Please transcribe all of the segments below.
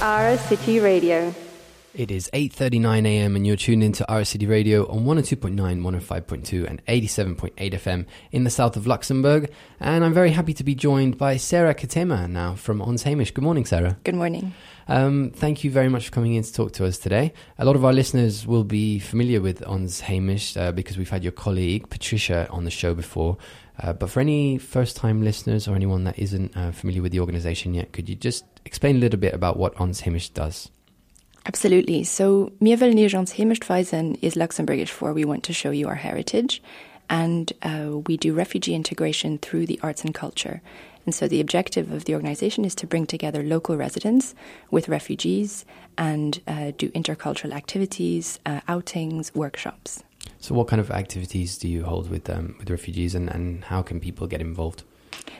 Ara City Radio. It is 8:39 a.m. and you're tuned into RCD Radio on 102.9, 105.2 and 87.8 FM in the south of Luxembourg. And I'm very happy to be joined by Sarah Katema now from Ons Heemecht. Good morning, Sarah. Good morning. Um, thank you very much for coming in to talk to us today. A lot of our listeners will be familiar with Ons Heemecht uh, because we've had your colleague Patricia on the show before. Uh, but for any first-time listeners or anyone that isn't uh, familiar with the organisation yet, could you just explain a little bit about what Ons Heemecht does? Absolutely. So, mir will Nirjans Hemischweisen is Luxembourgish for we want to show you our heritage. And uh, we do refugee integration through the arts and culture. And so the objective of the organization is to bring together local residents with refugees and uh, do intercultural activities, uh, outings, workshops. So, what kind of activities do you hold with um, with refugees, and, and how can people get involved?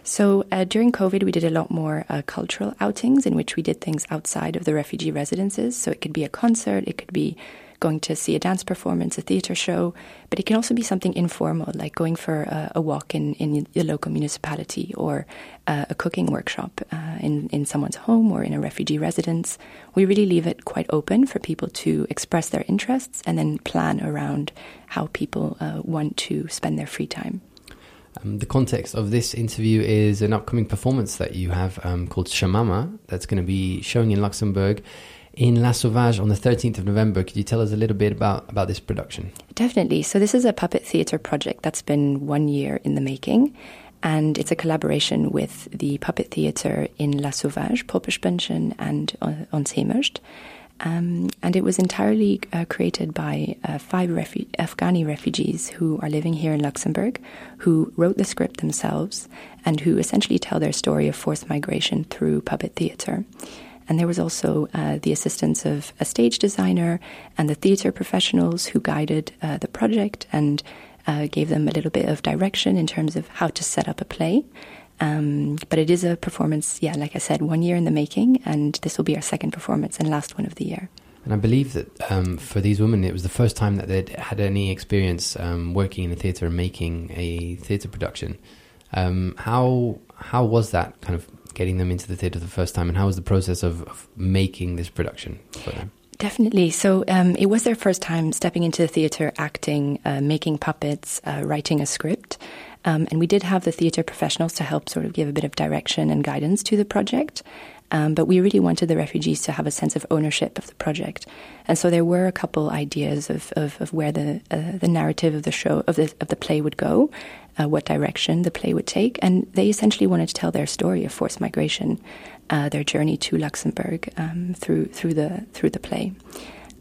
So uh, during COVID, we did a lot more uh, cultural outings in which we did things outside of the refugee residences. So it could be a concert, it could be going to see a dance performance, a theatre show, but it can also be something informal, like going for a, a walk in, in the local municipality or uh, a cooking workshop uh, in, in someone's home or in a refugee residence. We really leave it quite open for people to express their interests and then plan around how people uh, want to spend their free time. Um, the context of this interview is an upcoming performance that you have um, called Shamama that's going to be showing in Luxembourg in Lasauvage on the 13th of November. Could you tell us a little bit about, about this production? Definitely. So, this is a puppet theatre project that's been one year in the making. And it's a collaboration with the puppet theatre in La Sauvage, Poppespënnchen, and uh, Um, and it was entirely uh, created by uh, five refu- Afghani refugees who are living here in Luxembourg, who wrote the script themselves and who essentially tell their story of forced migration through puppet theatre. And there was also uh, the assistance of a stage designer and the theatre professionals who guided uh, the project and uh, gave them a little bit of direction in terms of how to set up a play. Um, but it is a performance, yeah, like I said, one year in the making, and this will be our second performance and last one of the year. And I believe that um, for these women, it was the first time that they'd had any experience um, working in a theatre and making a theatre production. Um, how how was that kind of getting them into the theatre the first time, and how was the process of, of making this production for them? Definitely. So um, it was their first time stepping into the theatre, acting, uh, making puppets, uh, writing a script. Um, and we did have the theatre professionals to help sort of give a bit of direction and guidance to the project. Um, but we really wanted the refugees to have a sense of ownership of the project, and so there were a couple ideas of, of, of where the uh, the narrative of the show of the of the play would go, uh, what direction the play would take, and they essentially wanted to tell their story of forced migration, uh, their journey to Luxembourg um, through through the through the play.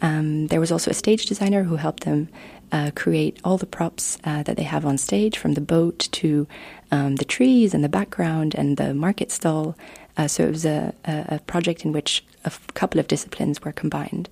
Um, there was also a stage designer who helped them uh, create all the props uh, that they have on stage, from the boat to um, the trees and the background and the market stall. Uh, so it was a, a, project in which a couple of disciplines were combined.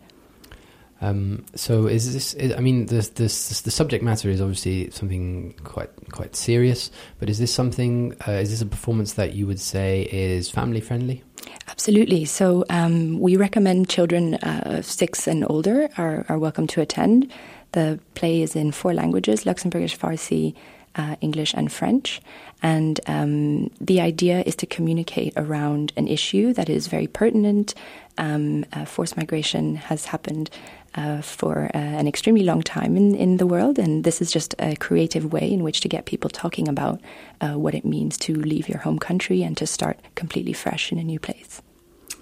Um, so is this? Is, I mean, this, this, the subject matter is obviously something quite quite serious. But is this something? Uh, is this a performance that you would say is family friendly? Absolutely. So um, we recommend children uh, six and older are, are welcome to attend. The play is in four languages: Luxembourgish, Farsi, uh, English, and French. And um, the idea is to communicate around an issue that is very pertinent. Um, uh, forced migration has happened uh, for uh, an extremely long time in, in the world, and this is just a creative way in which to get people talking about uh, what it means to leave your home country and to start completely fresh in a new place.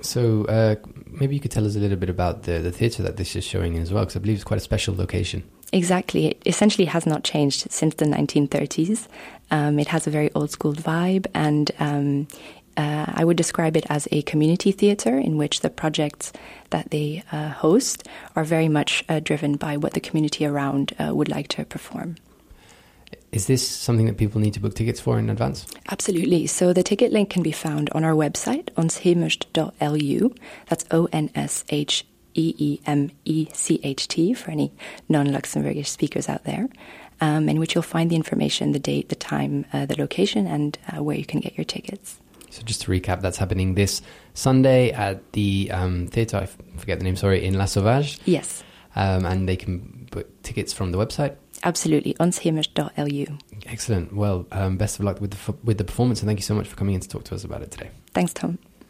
So uh, maybe you could tell us a little bit about the, the theatre that this is showing as well, because I believe it's quite a special location. Exactly. It essentially has not changed since the 1930s. Um, it has a very old school vibe, and um, uh, I would describe it as a community theatre in which the projects that they uh, host are very much uh, driven by what the community around uh, would like to perform. Is this something that people need to book tickets for in advance? Absolutely. So the ticket link can be found on our website, onsheemecht.lu. That's O N S H E E M E C H T for any non Luxembourgish speakers out there, um, in which you'll find the information, the date, the time, uh, the location, and uh, where you can get your tickets. So just to recap, that's happening this Sunday at the um, theatre, I forget the name, sorry, in Lasauvage. Yes. Um, and they can book tickets from the website. Absolutely, onsheemecht.lu. Excellent. Well, um, best of luck with the, with the performance, and thank you so much for coming in to talk to us about it today. Thanks, Tom.